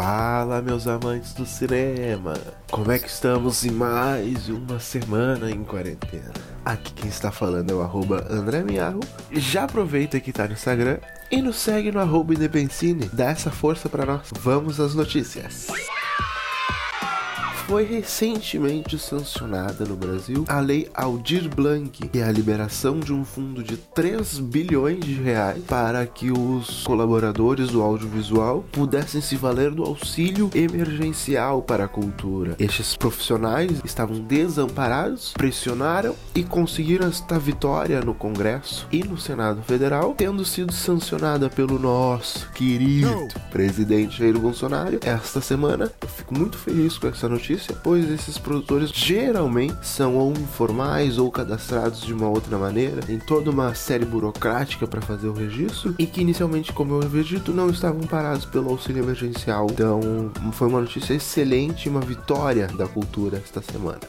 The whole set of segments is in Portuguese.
Fala, meus amantes do cinema! Como é que estamos em mais uma semana em quarentena? Aqui quem está falando é o arroba André Miarro. Já aproveita que tá no Instagram e nos segue no arroba. Dá essa força para nós. Vamos às notícias foi recentemente sancionada no Brasil a Lei Aldir Blanc, que é a liberação de um fundo de 3 bilhões de reais para que os colaboradores do audiovisual pudessem se valer do auxílio emergencial para a cultura. Estes profissionais estavam desamparados, pressionaram e conseguiram esta vitória no Congresso e no Senado Federal, tendo sido sancionada pelo nosso querido presidente Jair Bolsonaro esta semana. Eu fico muito feliz com essa notícia pois esses produtores geralmente são ou informais ou cadastrados de uma outra maneira, em toda uma série burocrática para fazer o registro, e que inicialmente, como eu havia dito, não estavam parados pelo auxílio emergencial. Então, foi uma notícia excelente, uma vitória da cultura esta semana.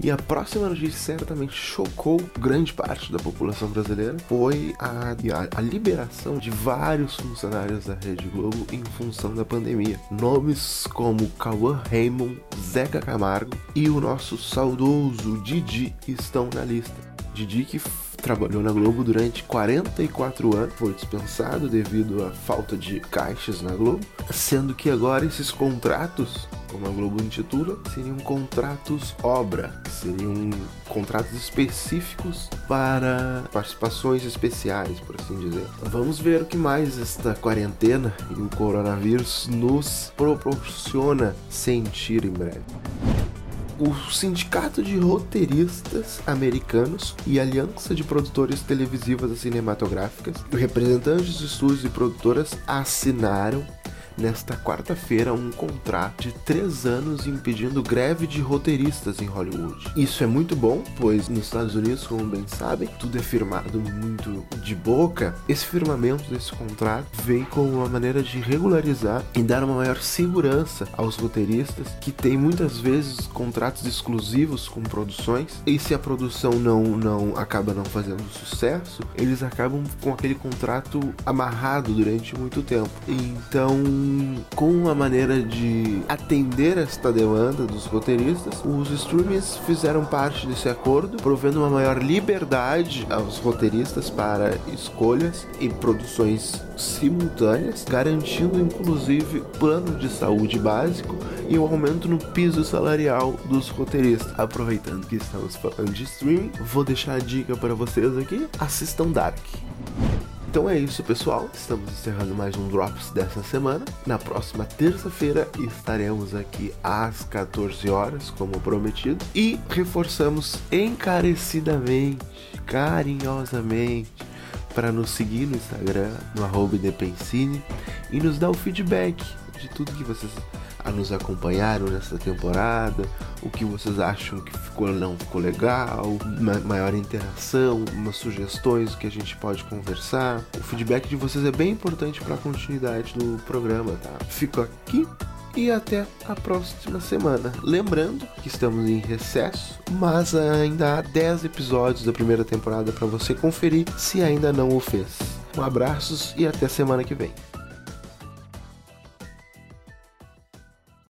E a próxima notícia certamente chocou grande parte da população brasileira foi a, a, a, liberação de vários funcionários da Rede Globo em função da pandemia. Nomes como Cauã Raymond, Zeca Camargo e o nosso saudoso Didi estão na lista. Didi que trabalhou na Globo durante 44 anos, foi dispensado devido à falta de caixas na Globo, sendo que agora esses contratos como a Globo intitula, seriam contratos obra, seriam contratos específicos para participações especiais, por assim dizer. Vamos ver o que mais esta quarentena e o coronavírus nos proporciona sentir em breve o Sindicato de Roteiristas Americanos e Aliança de Produtores Televisivas e Cinematográficas, representantes de estúdios e produtoras assinaram nesta quarta-feira um contrato de três anos impedindo greve de roteiristas em Hollywood. Isso é muito bom, pois nos Estados Unidos, como bem sabem, tudo é firmado muito de boca. Esse firmamento desse contrato vem como uma maneira de regularizar e dar uma maior segurança aos roteiristas que têm muitas vezes contratos exclusivos com produções e se a produção não, não acaba não fazendo sucesso, eles acabam com aquele contrato amarrado durante muito tempo. Então com uma maneira de atender esta demanda dos roteiristas, os streamers fizeram parte desse acordo, provendo uma maior liberdade aos roteiristas para escolhas e produções simultâneas, garantindo inclusive plano de saúde básico e um aumento no piso salarial dos roteiristas. Aproveitando que estamos falando de streaming, vou deixar a dica para vocês aqui: assistam Dark. Então é isso, pessoal. Estamos encerrando mais um Drops dessa semana. Na próxima terça-feira estaremos aqui às 14 horas, como prometido. E reforçamos encarecidamente, carinhosamente, para nos seguir no Instagram, no arroba e nos dar o feedback de tudo que vocês a nos acompanharam nessa temporada, o que vocês acham que ficou não ficou legal, uma maior interação, umas sugestões que a gente pode conversar. O feedback de vocês é bem importante para a continuidade do programa, tá? Fico aqui e até a próxima semana. Lembrando que estamos em recesso, mas ainda há 10 episódios da primeira temporada para você conferir se ainda não o fez. Um abraços e até semana que vem.